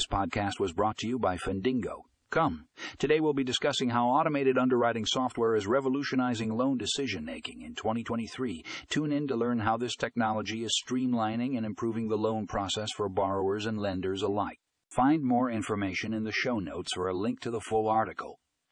This podcast was brought to you by Fundingo. Come. Today we'll be discussing how automated underwriting software is revolutionizing loan decision making in 2023. Tune in to learn how this technology is streamlining and improving the loan process for borrowers and lenders alike. Find more information in the show notes or a link to the full article.